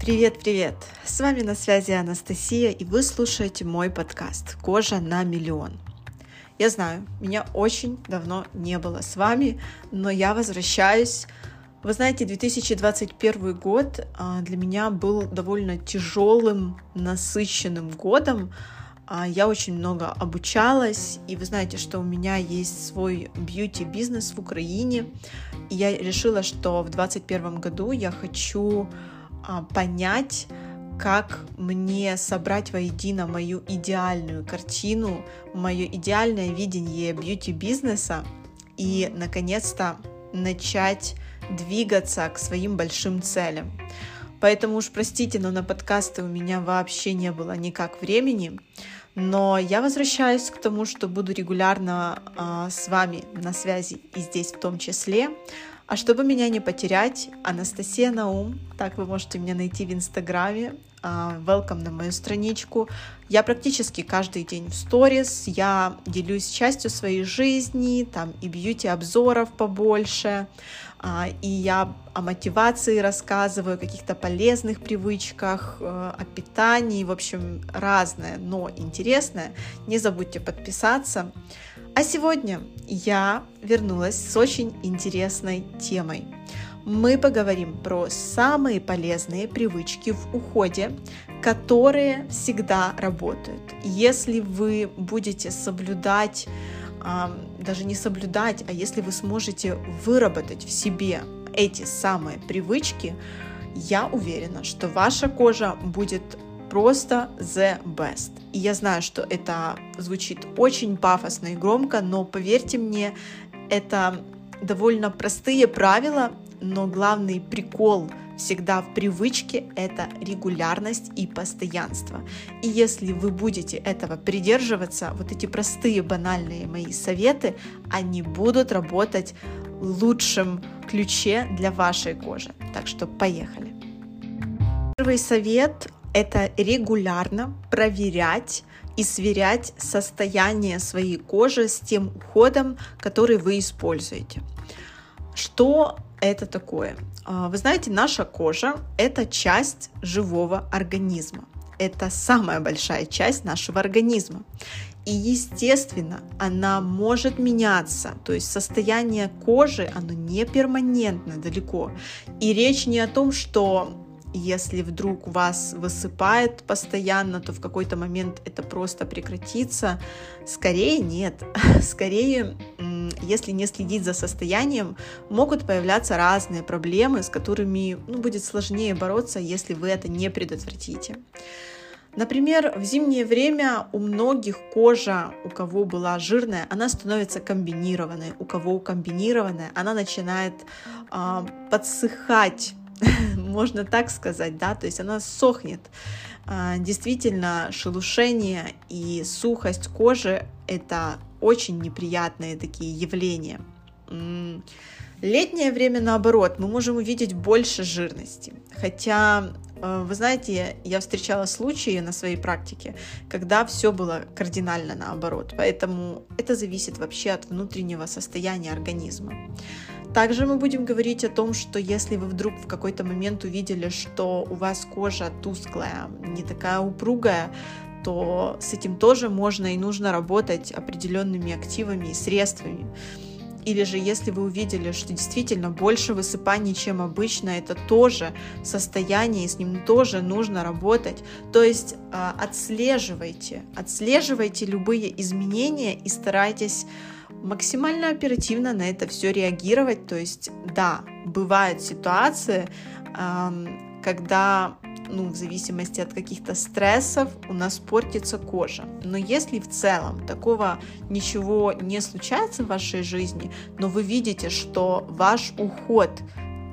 Привет-привет! С вами на связи Анастасия, и вы слушаете мой подкаст «Кожа на миллион». Я знаю, меня очень давно не было с вами, но я возвращаюсь. Вы знаете, 2021 год а, для меня был довольно тяжелым, насыщенным годом. А, я очень много обучалась, и вы знаете, что у меня есть свой бьюти-бизнес в Украине. И я решила, что в 2021 году я хочу понять, как мне собрать воедино мою идеальную картину, мое идеальное видение бьюти-бизнеса и, наконец-то, начать двигаться к своим большим целям. Поэтому уж простите, но на подкасты у меня вообще не было никак времени. Но я возвращаюсь к тому, что буду регулярно э, с вами на связи и здесь в том числе. А чтобы меня не потерять, Анастасия Наум, так вы можете меня найти в Инстаграме, а, welcome на мою страничку. Я практически каждый день в сторис, я делюсь частью своей жизни, там и бьюти-обзоров побольше, а, и я о мотивации рассказываю, о каких-то полезных привычках, э, о питании, в общем, разное, но интересное. Не забудьте подписаться. А сегодня я вернулась с очень интересной темой. Мы поговорим про самые полезные привычки в уходе, которые всегда работают. Если вы будете соблюдать, даже не соблюдать, а если вы сможете выработать в себе эти самые привычки, я уверена, что ваша кожа будет просто the best. И я знаю, что это звучит очень пафосно и громко, но поверьте мне, это довольно простые правила, но главный прикол всегда в привычке – это регулярность и постоянство. И если вы будете этого придерживаться, вот эти простые банальные мои советы, они будут работать в лучшем ключе для вашей кожи. Так что поехали. Первый совет это регулярно проверять и сверять состояние своей кожи с тем уходом, который вы используете. Что это такое? А, вы знаете, наша кожа – это часть живого организма. Это самая большая часть нашего организма. И, естественно, она может меняться. То есть состояние кожи, оно не перманентно далеко. И речь не о том, что если вдруг вас высыпает постоянно, то в какой-то момент это просто прекратится. Скорее нет. Скорее, если не следить за состоянием, могут появляться разные проблемы, с которыми ну, будет сложнее бороться, если вы это не предотвратите. Например, в зимнее время у многих кожа, у кого была жирная, она становится комбинированной. У кого комбинированная, она начинает э, подсыхать можно так сказать, да, то есть она сохнет. А, действительно, шелушение и сухость кожи – это очень неприятные такие явления. Летнее время, наоборот, мы можем увидеть больше жирности. Хотя, э, вы знаете, я встречала случаи на своей практике, когда все было кардинально наоборот. Поэтому это зависит вообще от внутреннего состояния организма. Также мы будем говорить о том, что если вы вдруг в какой-то момент увидели, что у вас кожа тусклая, не такая упругая, то с этим тоже можно и нужно работать определенными активами и средствами. Или же если вы увидели, что действительно больше высыпаний, чем обычно, это тоже состояние, и с ним тоже нужно работать. То есть а, отслеживайте, отслеживайте любые изменения и старайтесь максимально оперативно на это все реагировать. То есть, да, бывают ситуации, когда, ну, в зависимости от каких-то стрессов у нас портится кожа. Но если в целом такого ничего не случается в вашей жизни, но вы видите, что ваш уход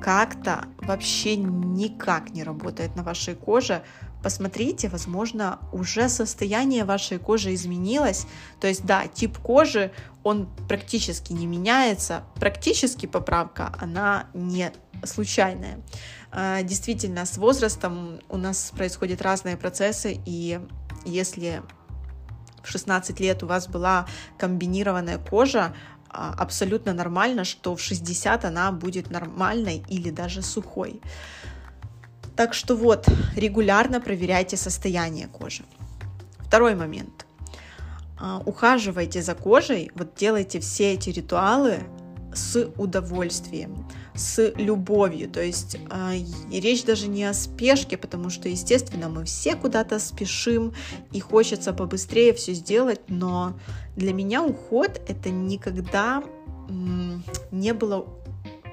как-то вообще никак не работает на вашей коже, посмотрите, возможно, уже состояние вашей кожи изменилось. То есть, да, тип кожи, он практически не меняется. Практически поправка, она не случайная. А, действительно, с возрастом у нас происходят разные процессы, и если в 16 лет у вас была комбинированная кожа, а, абсолютно нормально, что в 60 она будет нормальной или даже сухой. Так что вот, регулярно проверяйте состояние кожи. Второй момент. А, ухаживайте за кожей, вот делайте все эти ритуалы с удовольствием, с любовью. То есть э, речь даже не о спешке, потому что, естественно, мы все куда-то спешим и хочется побыстрее все сделать, но для меня уход это никогда м, не было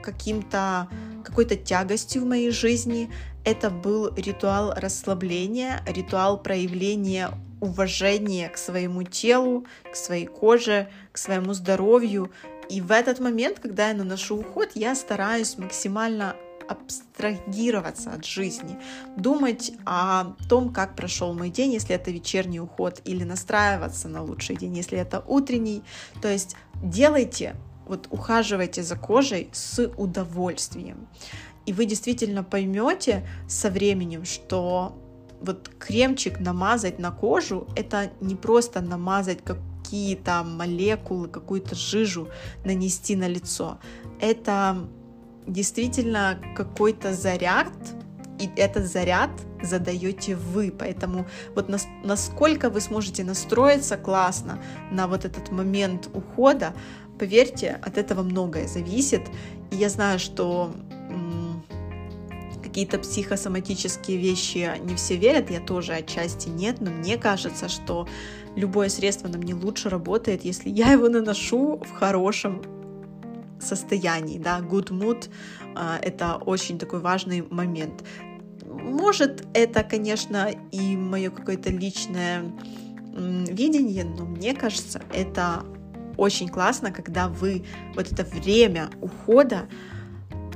каким-то какой-то тягостью в моей жизни. Это был ритуал расслабления, ритуал проявления уважения к своему телу, к своей коже, к своему здоровью. И в этот момент, когда я наношу уход, я стараюсь максимально абстрагироваться от жизни, думать о том, как прошел мой день, если это вечерний уход, или настраиваться на лучший день, если это утренний. То есть делайте, вот ухаживайте за кожей с удовольствием. И вы действительно поймете со временем, что вот кремчик намазать на кожу, это не просто намазать какие-то молекулы, какую-то жижу нанести на лицо. Это действительно какой-то заряд, и этот заряд задаете вы. Поэтому вот нас, насколько вы сможете настроиться классно на вот этот момент ухода, поверьте, от этого многое зависит. И я знаю, что какие-то психосоматические вещи не все верят, я тоже отчасти нет, но мне кажется, что любое средство на мне лучше работает, если я его наношу в хорошем состоянии, да, good mood а, — это очень такой важный момент. Может, это, конечно, и мое какое-то личное видение, но мне кажется, это очень классно, когда вы вот это время ухода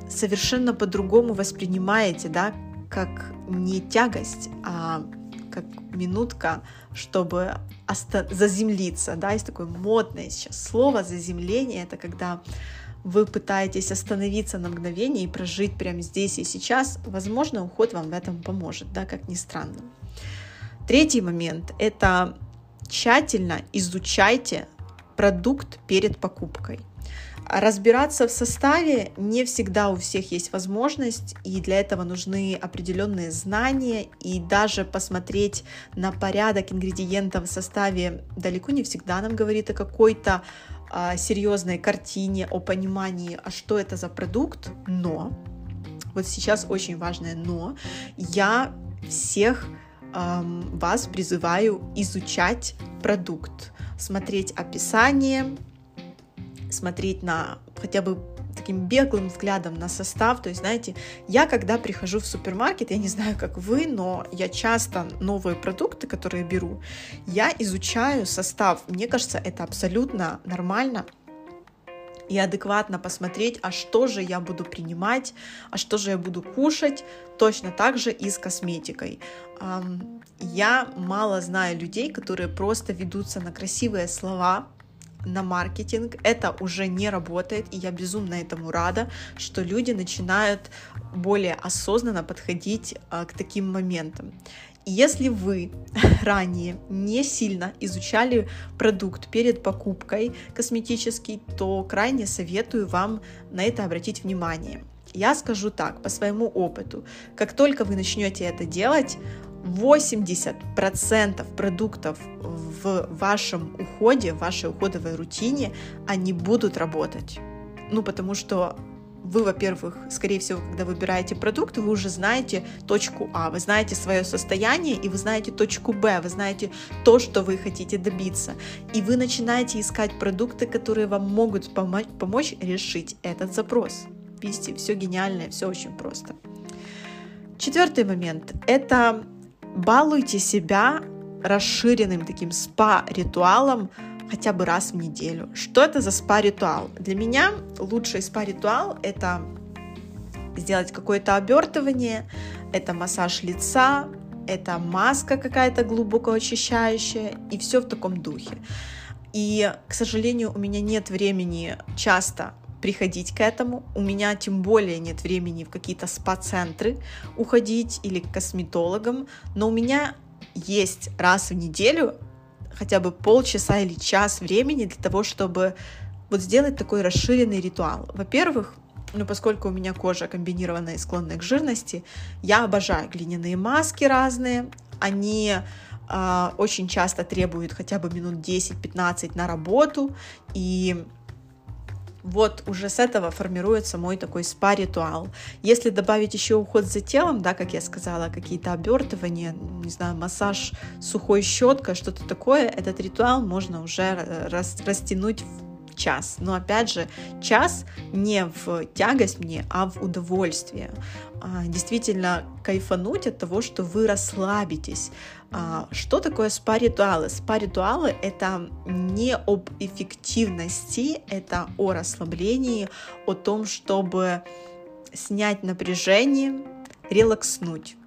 совершенно по-другому воспринимаете, да, как не тягость, а как минутка, чтобы оста- заземлиться, да, есть такое модное сейчас слово заземление, это когда вы пытаетесь остановиться на мгновение и прожить прямо здесь и сейчас, возможно, уход вам в этом поможет, да, как ни странно. Третий момент — это тщательно изучайте продукт перед покупкой. Разбираться в составе не всегда у всех есть возможность, и для этого нужны определенные знания, и даже посмотреть на порядок ингредиентов в составе далеко не всегда нам говорит о какой-то а, серьезной картине, о понимании, а что это за продукт, но, вот сейчас очень важное но, я всех эм, вас призываю изучать продукт, смотреть описание, смотреть на хотя бы таким беглым взглядом на состав. То есть, знаете, я когда прихожу в супермаркет, я не знаю, как вы, но я часто новые продукты, которые беру, я изучаю состав. Мне кажется, это абсолютно нормально и адекватно посмотреть, а что же я буду принимать, а что же я буду кушать, точно так же и с косметикой. Я мало знаю людей, которые просто ведутся на красивые слова, на маркетинг. Это уже не работает, и я безумно этому рада, что люди начинают более осознанно подходить а, к таким моментам. Если вы ранее не сильно изучали продукт перед покупкой косметический, то крайне советую вам на это обратить внимание. Я скажу так, по своему опыту, как только вы начнете это делать, 80% продуктов в вашем уходе, в вашей уходовой рутине, они будут работать. Ну, потому что вы, во-первых, скорее всего, когда выбираете продукт, вы уже знаете точку А, вы знаете свое состояние, и вы знаете точку Б, вы знаете то, что вы хотите добиться. И вы начинаете искать продукты, которые вам могут помочь, помочь решить этот запрос. Видите, все гениальное, все очень просто. Четвертый момент – это балуйте себя расширенным таким спа-ритуалом хотя бы раз в неделю. Что это за спа-ритуал? Для меня лучший спа-ритуал — это сделать какое-то обертывание, это массаж лица, это маска какая-то глубоко очищающая, и все в таком духе. И, к сожалению, у меня нет времени часто приходить к этому. У меня тем более нет времени в какие-то спа-центры уходить или к косметологам, но у меня есть раз в неделю хотя бы полчаса или час времени для того, чтобы вот сделать такой расширенный ритуал. Во-первых, но поскольку у меня кожа комбинированная и склонная к жирности, я обожаю глиняные маски разные. Они э, очень часто требуют хотя бы минут 10-15 на работу, и вот уже с этого формируется мой такой спа-ритуал. Если добавить еще уход за телом, да, как я сказала, какие-то обертывания, не знаю, массаж сухой щеткой, что-то такое, этот ритуал можно уже растянуть в час. Но опять же, час не в тягость мне, а в удовольствие. А, действительно кайфануть от того, что вы расслабитесь. А, что такое спа-ритуалы? Спа-ритуалы — это не об эффективности, это о расслаблении, о том, чтобы снять напряжение, релакснуть.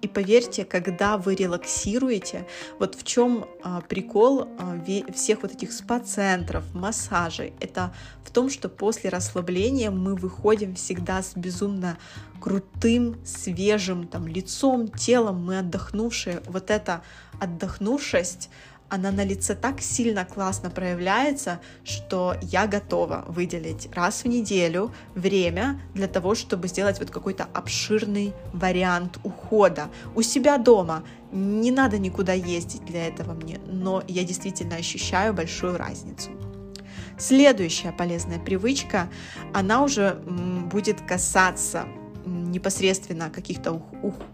И поверьте, когда вы релаксируете, вот в чем а, прикол а, всех вот этих спа-центров, массажей, это в том, что после расслабления мы выходим всегда с безумно крутым, свежим там лицом, телом, мы отдохнувшие. Вот эта отдохнувшесть, она на лице так сильно классно проявляется, что я готова выделить раз в неделю время для того, чтобы сделать вот какой-то обширный вариант ухода у себя дома. Не надо никуда ездить для этого мне, но я действительно ощущаю большую разницу. Следующая полезная привычка, она уже будет касаться непосредственно каких-то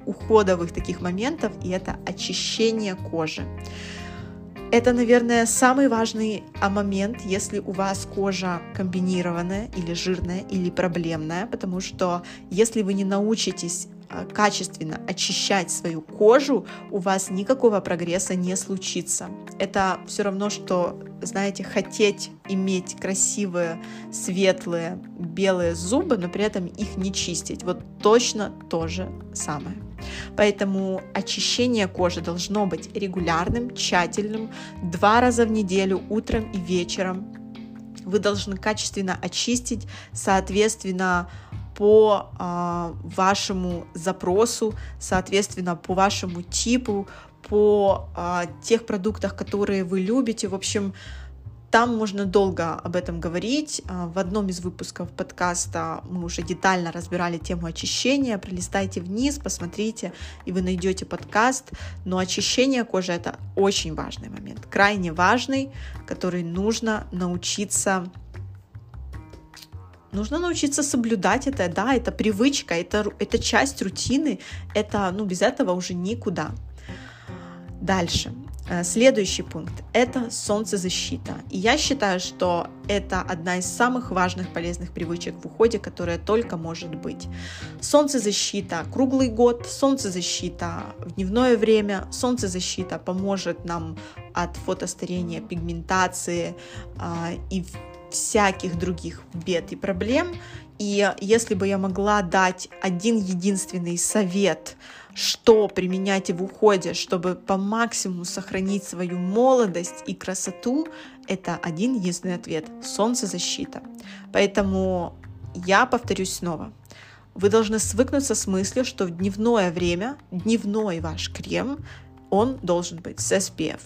уходовых таких моментов, и это очищение кожи. Это, наверное, самый важный а, момент, если у вас кожа комбинированная или жирная или проблемная, потому что если вы не научитесь а, качественно очищать свою кожу, у вас никакого прогресса не случится. Это все равно, что, знаете, хотеть иметь красивые, светлые, белые зубы, но при этом их не чистить. Вот точно то же самое. Поэтому очищение кожи должно быть регулярным, тщательным, два раза в неделю, утром и вечером. Вы должны качественно очистить, соответственно, по э, вашему запросу, соответственно, по вашему типу, по э, тех продуктах, которые вы любите. В общем, там можно долго об этом говорить. А, в одном из выпусков подкаста мы уже детально разбирали тему очищения. Пролистайте вниз, посмотрите, и вы найдете подкаст. Но очищение кожи — это очень важный момент, крайне важный, который нужно научиться нужно научиться соблюдать это, да, это привычка, это, это часть рутины, это, ну, без этого уже никуда. Дальше. Э, следующий пункт – это солнцезащита. И я считаю, что это одна из самых важных полезных привычек в уходе, которая только может быть. Солнцезащита круглый год, солнцезащита в дневное время, солнцезащита поможет нам от фотостарения, пигментации а, и всяких других бед и проблем. И если бы я могла дать один единственный совет – что применять в уходе, чтобы по максимуму сохранить свою молодость и красоту, это один единственный ответ – солнцезащита. Поэтому я повторюсь снова. Вы должны свыкнуться с мыслью, что в дневное время, дневной ваш крем, он должен быть с SPF.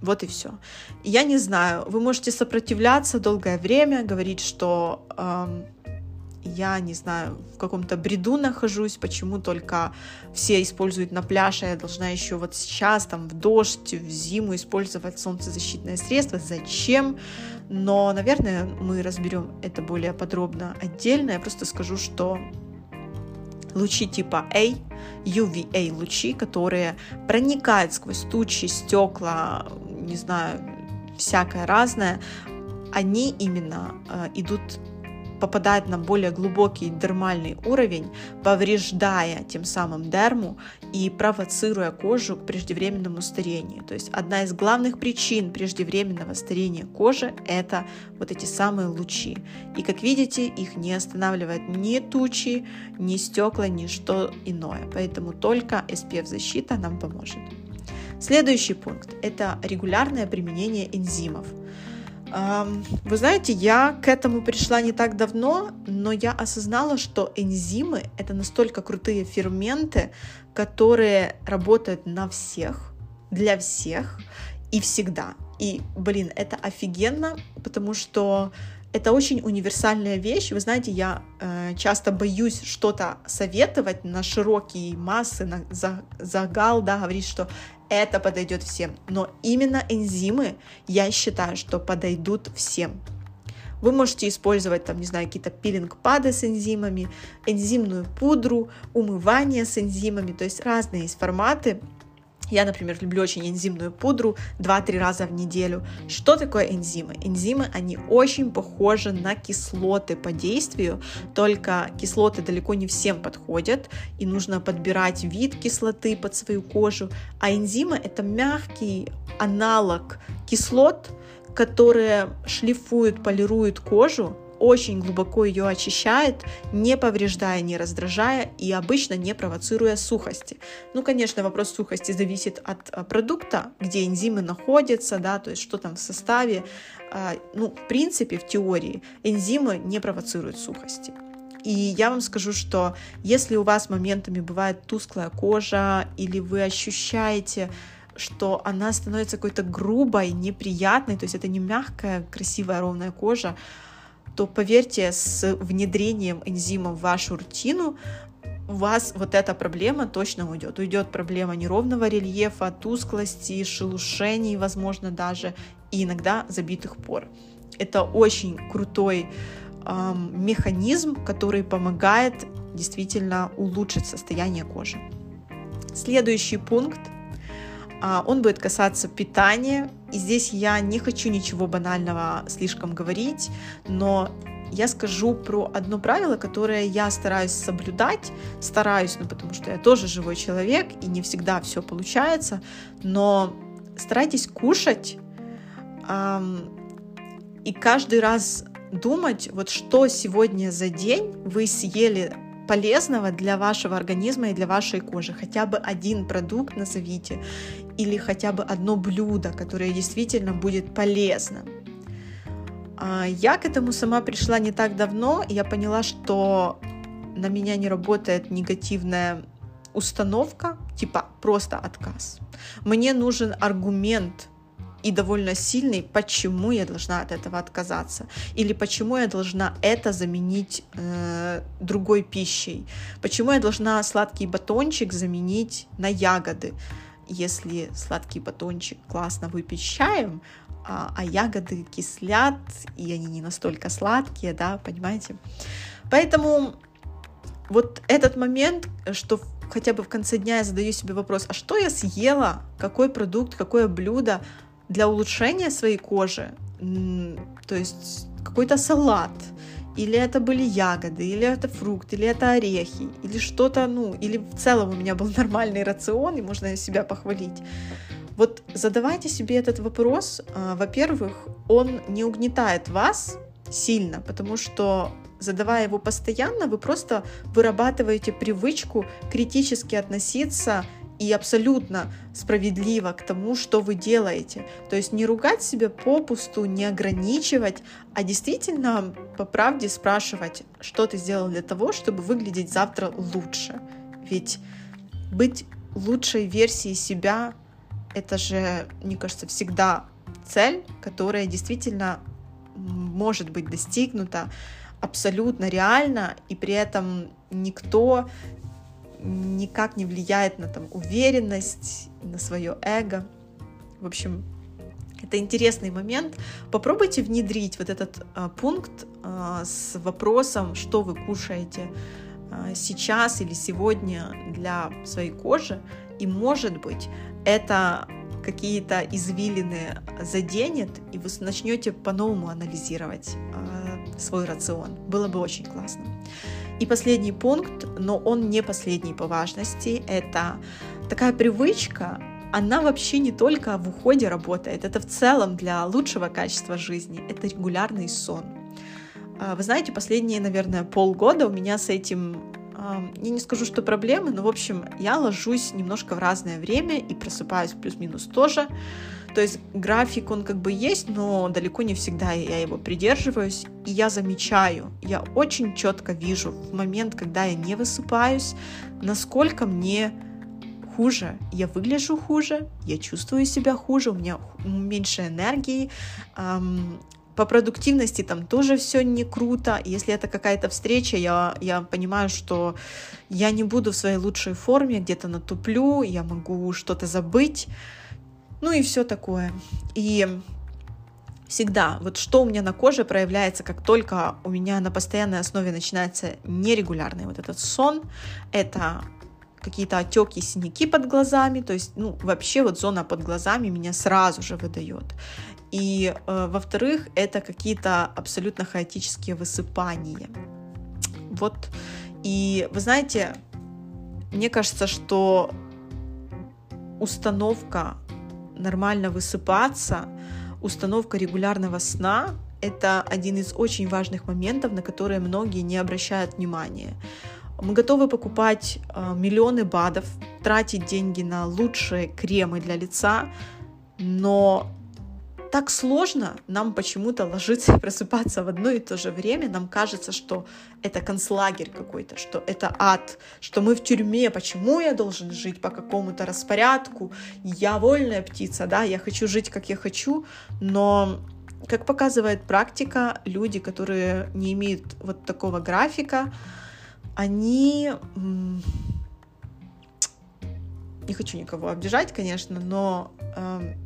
Вот и все. Я не знаю, вы можете сопротивляться долгое время, говорить, что эм, я не знаю, в каком-то бреду нахожусь, почему только все используют на пляже, я должна еще вот сейчас, там, в дождь, в зиму использовать солнцезащитное средство, зачем? Но, наверное, мы разберем это более подробно отдельно. Я просто скажу, что лучи типа A, UVA лучи, которые проникают сквозь тучи, стекла, не знаю, всякое разное, они именно э, идут попадает на более глубокий дермальный уровень, повреждая тем самым дерму и провоцируя кожу к преждевременному старению. То есть одна из главных причин преждевременного старения кожи – это вот эти самые лучи. И как видите, их не останавливает ни тучи, ни стекла, ни что иное. Поэтому только SPF-защита нам поможет. Следующий пункт – это регулярное применение энзимов – вы знаете, я к этому пришла не так давно, но я осознала, что энзимы — это настолько крутые ферменты, которые работают на всех, для всех и всегда. И, блин, это офигенно, потому что это очень универсальная вещь. Вы знаете, я э, часто боюсь что-то советовать на широкие массы, на загал, да, говорить, что это подойдет всем. Но именно энзимы, я считаю, что подойдут всем. Вы можете использовать, там, не знаю, какие-то пилинг-пады с энзимами, энзимную пудру, умывание с энзимами, то есть разные есть форматы. Я, например, люблю очень энзимную пудру 2-3 раза в неделю. Что такое энзимы? Энзимы, они очень похожи на кислоты по действию, только кислоты далеко не всем подходят, и нужно подбирать вид кислоты под свою кожу. А энзимы — это мягкий аналог кислот, которые шлифуют, полируют кожу, очень глубоко ее очищает, не повреждая, не раздражая и обычно не провоцируя сухости. Ну, конечно, вопрос сухости зависит от а, продукта, где энзимы находятся, да, то есть что там в составе. А, ну, в принципе, в теории энзимы не провоцируют сухости. И я вам скажу, что если у вас моментами бывает тусклая кожа или вы ощущаете что она становится какой-то грубой, неприятной, то есть это не мягкая, красивая, ровная кожа, то поверьте, с внедрением энзима в вашу рутину у вас вот эта проблема точно уйдет. Уйдет проблема неровного рельефа, тусклости, шелушений, возможно, даже, и иногда забитых пор. Это очень крутой эм, механизм, который помогает действительно улучшить состояние кожи. Следующий пункт – он будет касаться питания. И здесь я не хочу ничего банального слишком говорить, но я скажу про одно правило, которое я стараюсь соблюдать. Стараюсь, ну потому что я тоже живой человек, и не всегда все получается. Но старайтесь кушать эм, и каждый раз думать, вот что сегодня за день вы съели полезного для вашего организма и для вашей кожи. Хотя бы один продукт назовите или хотя бы одно блюдо, которое действительно будет полезным. А, я к этому сама пришла не так давно, и я поняла, что на меня не работает негативная установка, типа просто отказ. Мне нужен аргумент, и довольно сильный, почему я должна от этого отказаться, или почему я должна это заменить э, другой пищей, почему я должна сладкий батончик заменить на ягоды, если сладкий батончик классно выпить чаем, а, а ягоды кислят, и они не настолько сладкие, да, понимаете? Поэтому вот этот момент, что хотя бы в конце дня я задаю себе вопрос, а что я съела, какой продукт, какое блюдо для улучшения своей кожи, то есть какой-то салат, или это были ягоды, или это фрукт, или это орехи, или что-то, ну, или в целом у меня был нормальный рацион, и можно себя похвалить. Вот задавайте себе этот вопрос. А, во-первых, он не угнетает вас сильно, потому что задавая его постоянно, вы просто вырабатываете привычку критически относиться и абсолютно справедливо к тому, что вы делаете. То есть не ругать себя попусту, не ограничивать, а действительно по правде спрашивать, что ты сделал для того, чтобы выглядеть завтра лучше. Ведь быть лучшей версией себя — это же, мне кажется, всегда цель, которая действительно может быть достигнута абсолютно реально, и при этом никто никак не влияет на там, уверенность, на свое эго. В общем, это интересный момент. Попробуйте внедрить вот этот а, пункт а, с вопросом, что вы кушаете а, сейчас или сегодня для своей кожи. И, может быть, это какие-то извилины заденет, и вы начнете по-новому анализировать э, свой рацион. Было бы очень классно. И последний пункт, но он не последний по важности, это такая привычка, она вообще не только в уходе работает, это в целом для лучшего качества жизни, это регулярный сон. А, вы знаете, последние, наверное, полгода у меня с этим, я не скажу, что проблемы, но, в общем, я ложусь немножко в разное время и просыпаюсь плюс-минус тоже. То есть график, он как бы есть, но далеко не всегда я его придерживаюсь. И я замечаю, я очень четко вижу в момент, когда я не высыпаюсь, насколько мне хуже. Я выгляжу хуже, я чувствую себя хуже, у меня меньше энергии, эм, по продуктивности там тоже все не круто. Если это какая-то встреча, я, я понимаю, что я не буду в своей лучшей форме, где-то натуплю, я могу что-то забыть. Ну и все такое. И всегда, вот что у меня на коже проявляется, как только у меня на постоянной основе начинается нерегулярный вот этот сон, это какие-то отеки, синяки под глазами, то есть, ну, вообще вот зона под глазами меня сразу же выдает. И, э, во-вторых, это какие-то абсолютно хаотические высыпания. Вот. И вы знаете, мне кажется, что установка нормально высыпаться, установка регулярного сна — это один из очень важных моментов, на которые многие не обращают внимания. Мы готовы покупать э, миллионы БАДов, тратить деньги на лучшие кремы для лица, но так сложно нам почему-то ложиться и просыпаться в одно и то же время. Нам кажется, что это концлагерь какой-то, что это ад, что мы в тюрьме. Почему я должен жить по какому-то распорядку? Я вольная птица, да, я хочу жить, как я хочу, но как показывает практика, люди, которые не имеют вот такого графика, они... Не хочу никого обижать, конечно, но э, в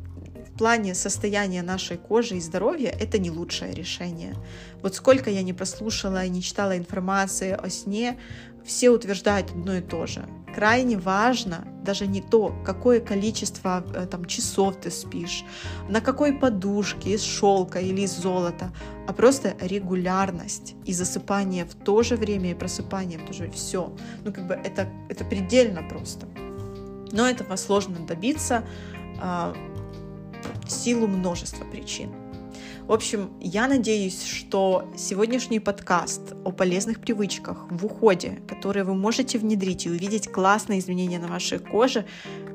плане состояния нашей кожи и здоровья это не лучшее решение. Вот сколько я не прослушала и не читала информации о сне, все утверждают одно и то же. Крайне важно даже не то, какое количество э, там, часов ты спишь, на какой подушке, из шелка или из золота, а просто регулярность и засыпание в то же время и просыпание в то же время. Все. Ну, как бы это, это предельно просто. Но этого сложно добиться а, силу множества причин. В общем, я надеюсь, что сегодняшний подкаст о полезных привычках в уходе, которые вы можете внедрить и увидеть классные изменения на вашей коже,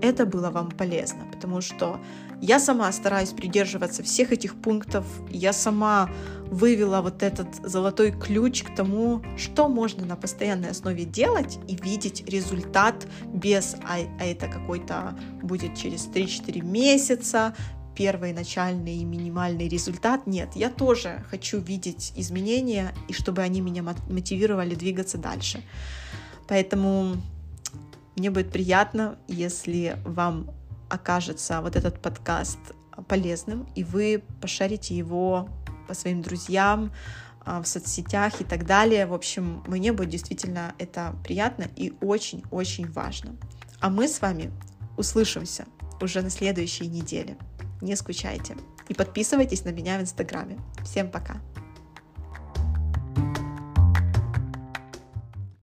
это было вам полезно, потому что я сама стараюсь придерживаться всех этих пунктов, я сама вывела вот этот золотой ключ к тому, что можно на постоянной основе делать и видеть результат без, а, а это какой-то будет через 3-4 месяца, первый начальный и минимальный результат. Нет, я тоже хочу видеть изменения и чтобы они меня мотивировали двигаться дальше. Поэтому мне будет приятно, если вам окажется вот этот подкаст полезным, и вы пошарите его по своим друзьям, а, в соцсетях и так далее. В общем, мне будет действительно это приятно и очень-очень важно. А мы с вами услышимся уже на следующей неделе. Не скучайте. И подписывайтесь на меня в Инстаграме. Всем пока!